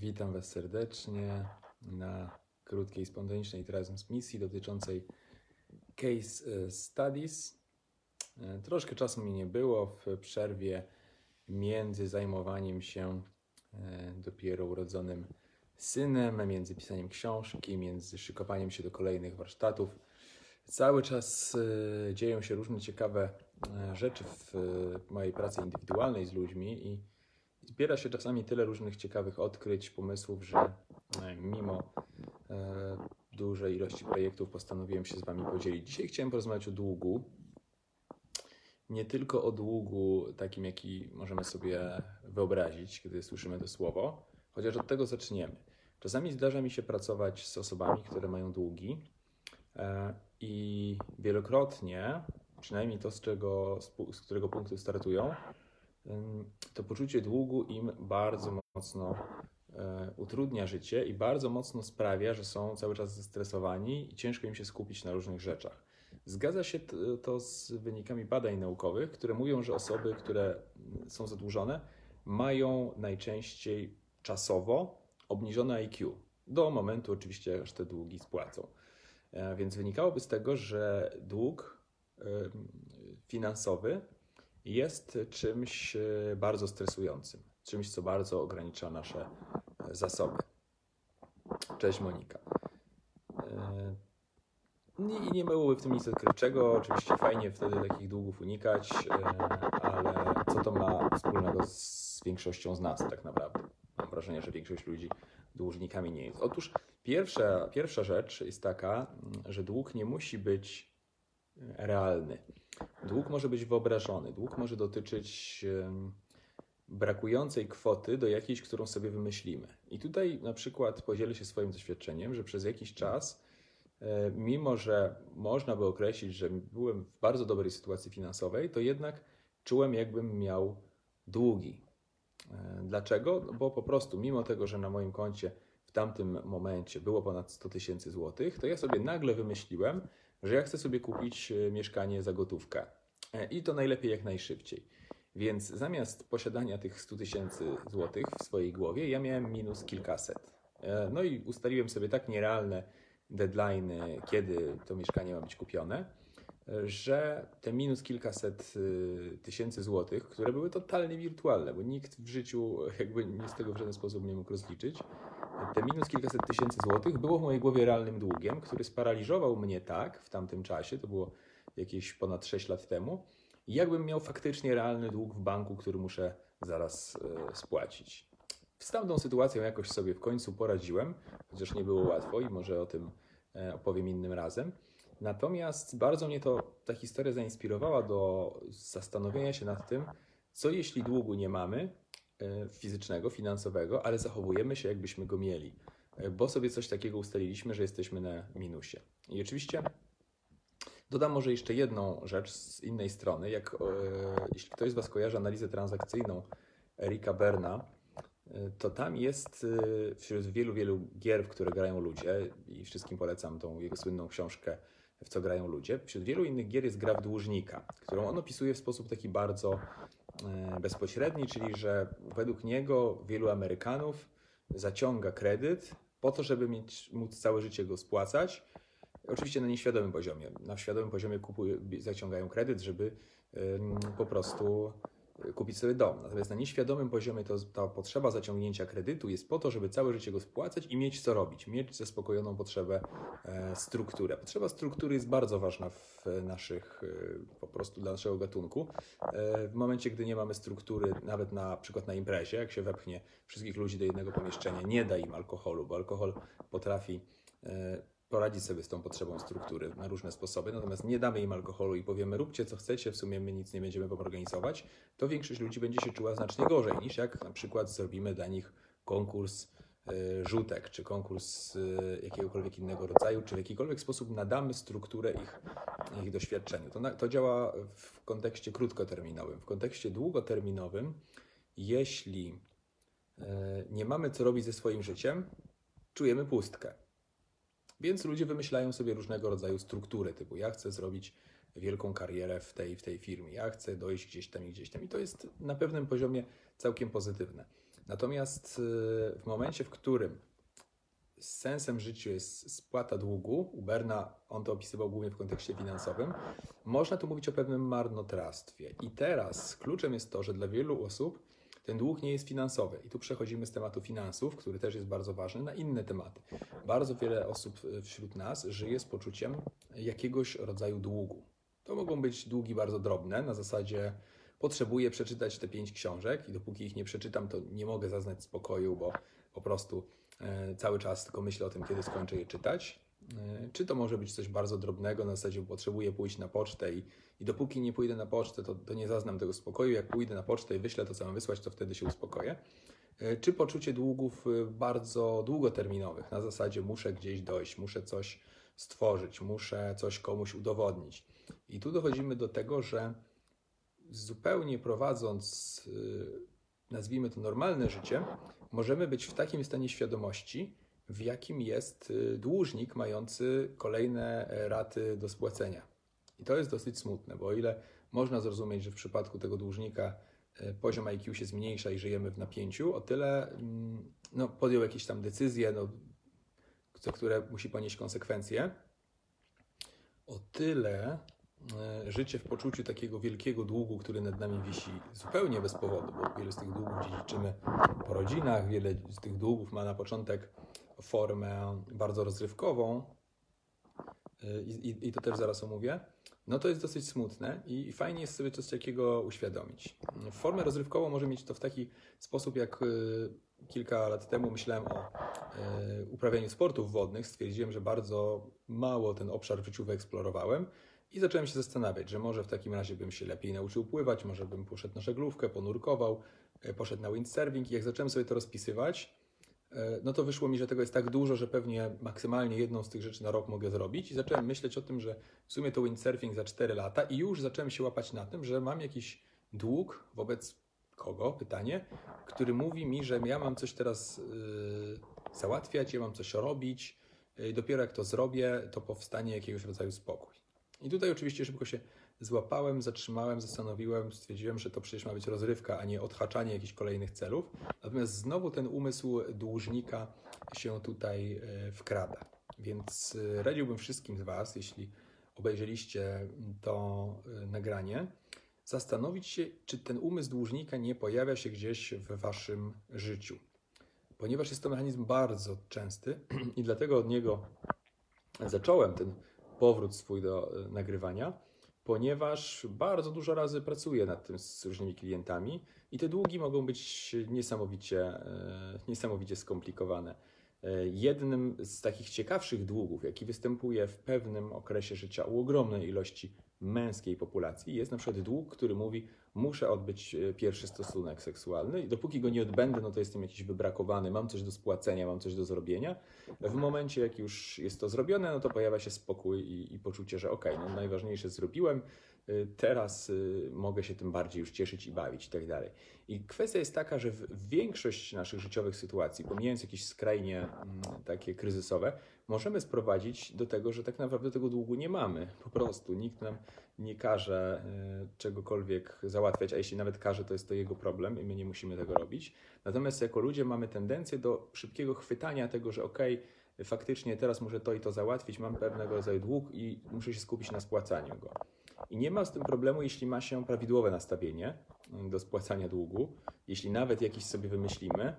Witam Was serdecznie na krótkiej, spontanicznej transmisji dotyczącej case e, studies. E, Troszkę czasu mi nie było w przerwie między zajmowaniem się e, dopiero urodzonym synem, między pisaniem książki, między szykowaniem się do kolejnych warsztatów. Cały czas dzieją się różne ciekawe rzeczy w mojej pracy indywidualnej z ludźmi i zbiera się czasami tyle różnych ciekawych odkryć, pomysłów, że e, mimo e, dużej ilości projektów postanowiłem się z Wami podzielić. Dzisiaj chciałem porozmawiać o długu. Nie tylko o długu takim, jaki możemy sobie wyobrazić, kiedy słyszymy to słowo, chociaż od tego zaczniemy. Czasami zdarza mi się pracować z osobami, które mają długi e, i wielokrotnie, przynajmniej to, z, czego, z którego punktu startują, to poczucie długu im bardzo mocno e, utrudnia życie i bardzo mocno sprawia, że są cały czas zestresowani i ciężko im się skupić na różnych rzeczach. Zgadza się to z wynikami badań naukowych, które mówią, że osoby, które są zadłużone, mają najczęściej czasowo obniżone IQ. Do momentu oczywiście, aż te długi spłacą. E, Więc wynikałoby z tego, że dług finansowy jest czymś e, bardzo stresującym, czymś, co bardzo ogranicza nasze e, zasoby. Cześć Monika. E, I nie byłoby w tym nic odkrywczego. Oczywiście fajnie wtedy takich długów unikać, ale co to ma wspólnego z większością z nas tak naprawdę? Mam wrażenie, że większość ludzi dłużnikami nie jest. Otóż pierwsza, pierwsza rzecz jest taka, że dług nie musi być realny. Dług może być wyobrażony. Dług może dotyczyć brakującej kwoty do jakiejś, którą sobie wymyślimy. I tutaj na przykład podzielę się swoim doświadczeniem, że przez jakiś czas, e, mimo że można by określić, że byłem w bardzo dobrej sytuacji finansowej, to jednak czułem, jakbym miał długi. E, Dlaczego? No Bo po prostu, mimo tego, że na moim koncie w tamtym momencie było ponad 100 tysięcy złotych, to ja sobie nagle wymyśliłem, że ja chcę sobie kupić e, mieszkanie za gotówkę. E, I to najlepiej jak najszybciej. Więc zamiast posiadania tych 100 tysięcy złotych w swojej głowie, ja miałem minus kilkaset. E, No i ustaliłem sobie tak nierealne deadlines, kiedy to mieszkanie ma być kupione, że te minus kilkaset y, tysięcy złotych, które były totalnie wirtualne, bo nikt w życiu jakby nie z tego w żaden sposób nie mógł rozliczyć, te minus kilkaset tysięcy złotych było w mojej głowie realnym długiem, który sparaliżował mnie tak w tamtym czasie, to było jakieś ponad 6 lat temu, jakbym miał faktycznie realny dług w banku, który muszę zaraz e, spłacić. Z tamtą sytuacją jakoś sobie w końcu poradziłem, chociaż nie było łatwo i może o tym e, opowiem innym razem. Natomiast bardzo mnie to ta historia zainspirowała do zastanowienia się nad tym, co jeśli długu nie mamy e, fizycznego, finansowego, ale zachowujemy się jakbyśmy go mieli, bo sobie coś takiego ustaliliśmy, że jesteśmy na minusie. I oczywiście Dodam może jeszcze jedną rzecz z innej strony. Jak, e, jeśli ktoś z Was kojarzy analizę transakcyjną Erika Berna, e, to tam jest e, wśród wielu, wielu gier, w które grają ludzie, i wszystkim polecam tą jego słynną książkę W co grają ludzie. Wśród wielu innych gier jest gra w dłużnika, którą on opisuje w sposób taki bardzo e, bezpośredni, czyli że według niego wielu Amerykanów zaciąga kredyt po to, żeby mieć, móc całe życie go spłacać. Oczywiście na nieświadomym poziomie. Na świadomym poziomie kupują, zaciągają kredyt, żeby po prostu kupić sobie dom. Natomiast na nieświadomym poziomie to, ta potrzeba zaciągnięcia kredytu jest po to, żeby całe życie go spłacać i mieć co robić, mieć zaspokojoną potrzebę e, strukturę. Potrzeba struktury jest bardzo ważna w naszych, e, po prostu dla naszego gatunku. E, w momencie, gdy nie mamy struktury, nawet na przykład na imprezie, jak się wepchnie wszystkich ludzi do jednego pomieszczenia, nie da im alkoholu, bo alkohol potrafi poradzić sobie z tą potrzebą struktury na różne sposoby, natomiast nie damy im alkoholu i powiemy róbcie co chcecie, w sumie my nic nie będziemy wam organizować, to większość ludzi będzie się czuła znacznie gorzej niż jak na przykład zrobimy dla nich konkurs e, rzutek, czy konkurs e, jakiegokolwiek innego rodzaju, czy w jakikolwiek sposób nadamy strukturę ich, ich doświadczeniu. To, na, to działa w kontekście krótkoterminowym. W kontekście długoterminowym, jeśli e, nie mamy co robić ze swoim życiem, czujemy pustkę. Więc ludzie wymyślają sobie różnego rodzaju struktury, typu ja chcę zrobić wielką karierę w tej, w tej firmie, ja chcę dojść gdzieś tam i gdzieś tam. I to jest na pewnym poziomie całkiem pozytywne. Natomiast y, w momencie, w którym sensem życia jest spłata długu, u Berna on to opisywał głównie w kontekście finansowym, można tu mówić o pewnym marnotrawstwie. I teraz kluczem jest to, że dla wielu osób ten dług nie jest finansowy. I tu przechodzimy z tematu finansów, który też jest bardzo ważny, na inne tematy. Bardzo wiele osób wśród nas żyje z poczuciem jakiegoś rodzaju długu. To mogą być długi bardzo drobne, na zasadzie potrzebuję przeczytać te pięć książek i dopóki ich nie przeczytam, to nie mogę zaznać spokoju, bo po prostu e, cały czas tylko myślę o tym, kiedy skończę je czytać. E, czy to może być coś bardzo drobnego, na zasadzie potrzebuję pójść na pocztę i, i dopóki nie pójdę na pocztę, to, to nie zaznam tego spokoju. Jak pójdę na pocztę i wyślę to, co mam wysłać, to wtedy się uspokoję. E, czy poczucie długów bardzo długoterminowych, na zasadzie muszę gdzieś dojść, muszę coś stworzyć, muszę coś komuś udowodnić. I tu dochodzimy do tego, że zupełnie prowadząc, nazwijmy to normalne życie, możemy być w takim stanie świadomości, w jakim jest y, dłużnik mający kolejne e, raty do spłacenia. I to jest dosyć smutne, bo o ile można zrozumieć, że w przypadku tego dłużnika e, poziom IQ się zmniejsza i żyjemy w napięciu, o tyle mm, no, podjął jakieś tam decyzje, no, które musi ponieść konsekwencje. O tyle E, życie w poczuciu takiego wielkiego długu, który nad nami wisi zupełnie bez powodu, bo wiele z tych długów dziedziczymy po rodzinach, wiele z tych długów ma na początek formę bardzo rozrywkową i, i, i to też zaraz omówię, no to jest dosyć smutne i fajnie jest sobie coś takiego uświadomić. Formę rozrywkową może mieć to w taki sposób, jak e, kilka lat temu myślałem o uprawianiu sportów wodnych. Stwierdziłem, że bardzo mało ten obszar w życiu wyeksplorowałem i zacząłem się zastanawiać, że może w takim razie bym się lepiej nauczył pływać, może bym poszedł na żeglówkę, ponurkował, poszedł na windsurfing. I jak zacząłem sobie to rozpisywać, no to wyszło mi, że tego jest tak dużo, że pewnie maksymalnie jedną z tych rzeczy na rok mogę zrobić. I zacząłem myśleć o tym, że w sumie to windsurfing za 4 lata i już zacząłem się łapać na tym, że mam jakiś dług wobec kogo? Pytanie, który mówi mi, że ja mam coś teraz yy, załatwiać, ja mam coś robić. I dopiero jak to zrobię, to powstanie jakiegoś rodzaju spokój. I tutaj oczywiście szybko się złapałem, zatrzymałem, zastanowiłem, stwierdziłem, że to przecież ma być rozrywka, a nie odhaczanie jakichś kolejnych celów. Natomiast znowu ten umysł dłużnika się tutaj e, wkrada. Więc e, radziłbym wszystkim z Was, jeśli obejrzeliście to e, nagranie, zastanowić się, czy ten umysł dłużnika nie pojawia się gdzieś w Waszym życiu. Ponieważ jest to mechanizm bardzo częsty i dlatego od niego zacząłem ten powrót swój do nagrywania, ponieważ bardzo dużo razy pracuję nad tym z różnymi klientami i te długi mogą być niesamowicie, e, niesamowicie skomplikowane. E, jednym z takich ciekawszych długów, jaki występuje w pewnym okresie życia u ogromnej ilości męskiej populacji, jest na przykład dług, który mówi: Muszę odbyć pierwszy stosunek seksualny, i dopóki go nie odbędę, no to jestem jakiś wybrakowany, mam coś do spłacenia, mam coś do zrobienia. W momencie, jak już jest to zrobione, no to pojawia się spokój i, i poczucie, że okej, okay, no najważniejsze zrobiłem, teraz y, mogę się tym bardziej już cieszyć i bawić i tak dalej. I kwestia jest taka, że w większość naszych życiowych sytuacji, pomijając jakieś skrajnie mm, takie kryzysowe, możemy sprowadzić do tego, że tak naprawdę tego długu nie mamy. Po prostu nikt nam nie każe y, czegokolwiek załatwiać, a jeśli nawet każe, to jest to jego problem i my nie musimy tego robić. Natomiast jako ludzie mamy tendencję do szybkiego chwytania tego, że okej, okay, faktycznie teraz muszę to i to załatwić, mam pewnego rodzaju dług i muszę się skupić na spłacaniu go. I nie ma z tym problemu, jeśli ma się prawidłowe nastawienie do spłacania długu, jeśli nawet jakiś sobie wymyślimy,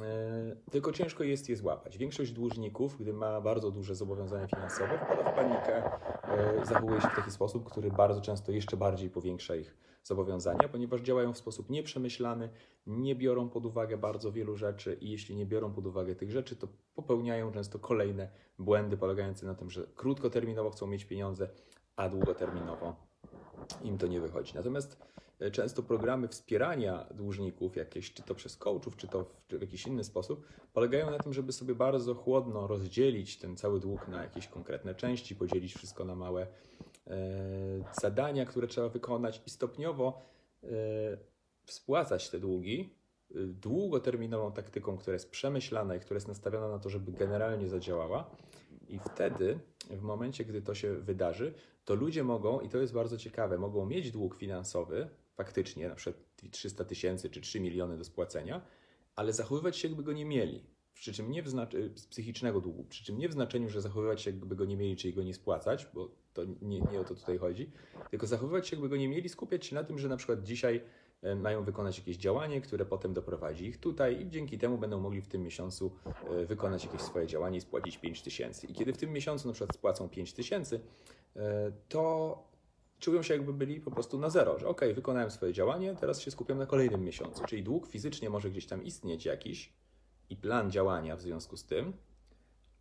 E, tylko ciężko jest je złapać. Większość dłużników, gdy ma bardzo duże zobowiązania finansowe, wpada w panikę, e, zachowuje się w taki sposób, który bardzo często jeszcze bardziej powiększa ich zobowiązania, ponieważ działają w sposób nieprzemyślany, nie biorą pod uwagę bardzo wielu rzeczy i jeśli nie biorą pod uwagę tych rzeczy, to popełniają często kolejne błędy polegające na tym, że krótkoterminowo chcą mieć pieniądze, a długoterminowo im to nie wychodzi. Natomiast E, często programy wspierania dłużników, jakieś, czy to przez coachów, czy to w, czy w jakiś inny sposób, polegają na tym, żeby sobie bardzo chłodno rozdzielić ten cały dług na jakieś konkretne części, podzielić wszystko na małe e, zadania, które trzeba wykonać i stopniowo e, spłacać te długi e, długoterminową taktyką, która jest przemyślana i która jest nastawiona na to, żeby generalnie zadziałała. I wtedy, w momencie, gdy to się wydarzy, to ludzie mogą, i to jest bardzo ciekawe, mogą mieć dług finansowy, faktycznie na przykład 300 tysięcy czy 3 miliony do spłacenia, ale zachowywać się jakby go nie mieli. Przy czym nie w znaczy, psychicznego długu, przy czym nie w znaczeniu, że zachowywać się jakby go nie mieli, czyli go nie spłacać, bo to nie, nie o to tutaj chodzi, tylko zachowywać się jakby go nie mieli, skupiać się na tym, że na przykład dzisiaj mają wykonać jakieś działanie, które potem doprowadzi ich tutaj i dzięki temu będą mogli w tym miesiącu e, wykonać jakieś swoje działanie i spłacić 5 tysięcy. I kiedy w tym miesiącu na przykład spłacą 5 tysięcy, e, to czują się jakby byli po prostu na zero, że ok, wykonałem swoje działanie, teraz się skupiam na kolejnym miesiącu. Czyli dług fizycznie może gdzieś tam istnieć jakiś i plan działania w związku z tym,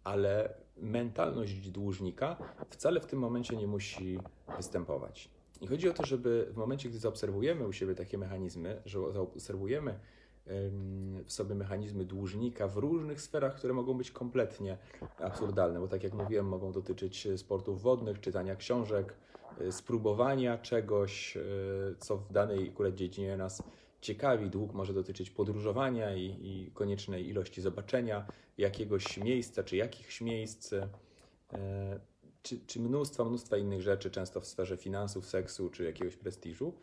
ale mentalność dłużnika wcale w tym momencie nie musi występować. I chodzi o to, żeby w momencie, gdy zaobserwujemy u siebie takie mechanizmy, że zaobserwujemy w sobie mechanizmy dłużnika w różnych sferach, które mogą być kompletnie absurdalne, bo tak jak mówiłem, mogą dotyczyć sportów wodnych, czytania książek, y, spróbowania czegoś, y, co w danej akurat dziedzinie nas ciekawi. Dług może dotyczyć podróżowania i, i koniecznej ilości zobaczenia jakiegoś miejsca czy jakichś miejsc. Czy, czy mnóstwa, mnóstwa innych rzeczy, często w sferze finansów, seksu czy jakiegoś prestiżu.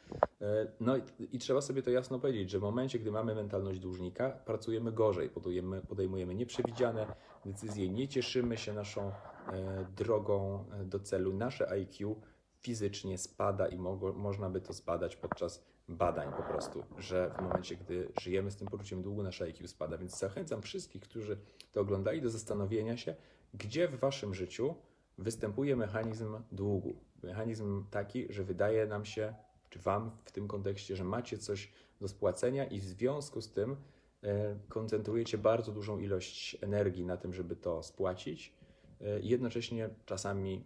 E, no i, i, trzeba sobie to jasno powiedzieć, że w momencie, gdy mamy mentalność dłużnika, pracujemy gorzej, podejmujemy, podejmujemy nieprzewidziane decyzje, nie cieszymy się naszą e, drogą e, do celu. Nasze IQ fizycznie spada i mo można by to zbadać podczas badań po prostu, że w momencie, gdy żyjemy z tym poczuciem długu, nasze IQ spada. Więc zachęcam wszystkich, którzy to oglądali, do zastanowienia się, gdzie w waszym życiu występuje mechanizm długu. Mechanizm taki, że wydaje nam się, czy Wam w tym kontekście, że macie coś do spłacenia i w związku z tym e, koncentrujecie bardzo dużą ilość energii na tym, żeby to spłacić, e, jednocześnie czasami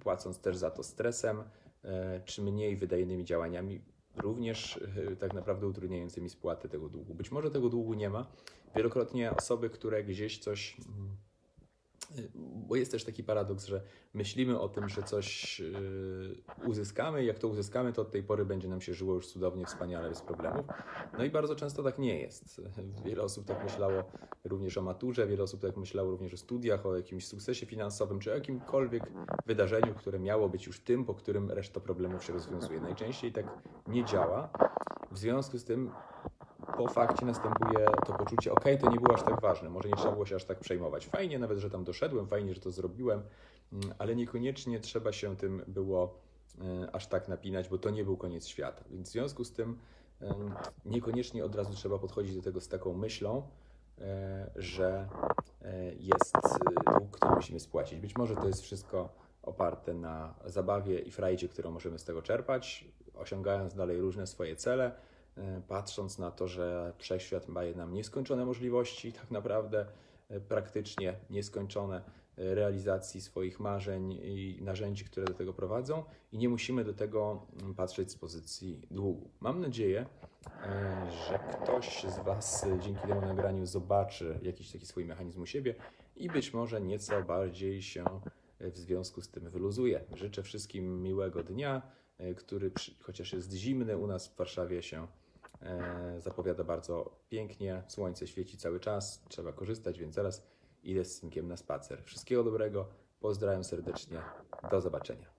płacąc też za to stresem, e, czy mniej wydajnymi działaniami, również tak naprawdę utrudniającymi spłatę tego długu. Być może tego długu nie ma. Wielokrotnie osoby, które gdzieś coś mm, bo jest też taki paradoks, że myślimy o tym, że coś yy, uzyskamy, i jak to uzyskamy, to od tej pory będzie nam się żyło już cudownie, wspaniale, bez problemów. No i bardzo często tak nie jest. Wiele osób tak myślało również o maturze, wiele osób tak myślało również o studiach, o jakimś sukcesie finansowym, czy o jakimkolwiek wydarzeniu, które miało być już tym, po którym reszta problemów się rozwiązuje. Najczęściej tak nie działa. W związku z tym po fakcie następuje to poczucie, ok, to nie było aż tak ważne, może nie trzeba było się aż tak przejmować. Fajnie nawet, że tam doszedłem, fajnie, że to zrobiłem, mm, ale niekoniecznie trzeba się tym było e, aż tak napinać, bo to nie był koniec świata. Więc w związku z tym niekoniecznie od razu trzeba podchodzić do tego z taką myślą, e, że e, jest dług, który musimy spłacić. Być może to jest wszystko oparte na zabawie i frajdzie, którą możemy z tego czerpać, osiągając dalej różne swoje cele, patrząc na to, że wszechświat daje nam nieskończone możliwości, tak naprawdę e, praktycznie nieskończone e, realizacji swoich marzeń i narzędzi, które do tego prowadzą, i nie musimy do tego mm, patrzeć z pozycji długu. Mam nadzieję, że ktoś z Was dzięki temu nagraniu zobaczy jakiś taki swój mechanizm u siebie i być może nieco bardziej się w związku z tym wyluzuje. Życzę wszystkim miłego dnia, który chociaż jest zimny, u nas w Warszawie się E, zapowiada bardzo pięknie. Słońce świeci cały czas, trzeba korzystać, więc zaraz idę z synkiem na spacer. Wszystkiego dobrego, pozdrawiam serdecznie, do zobaczenia.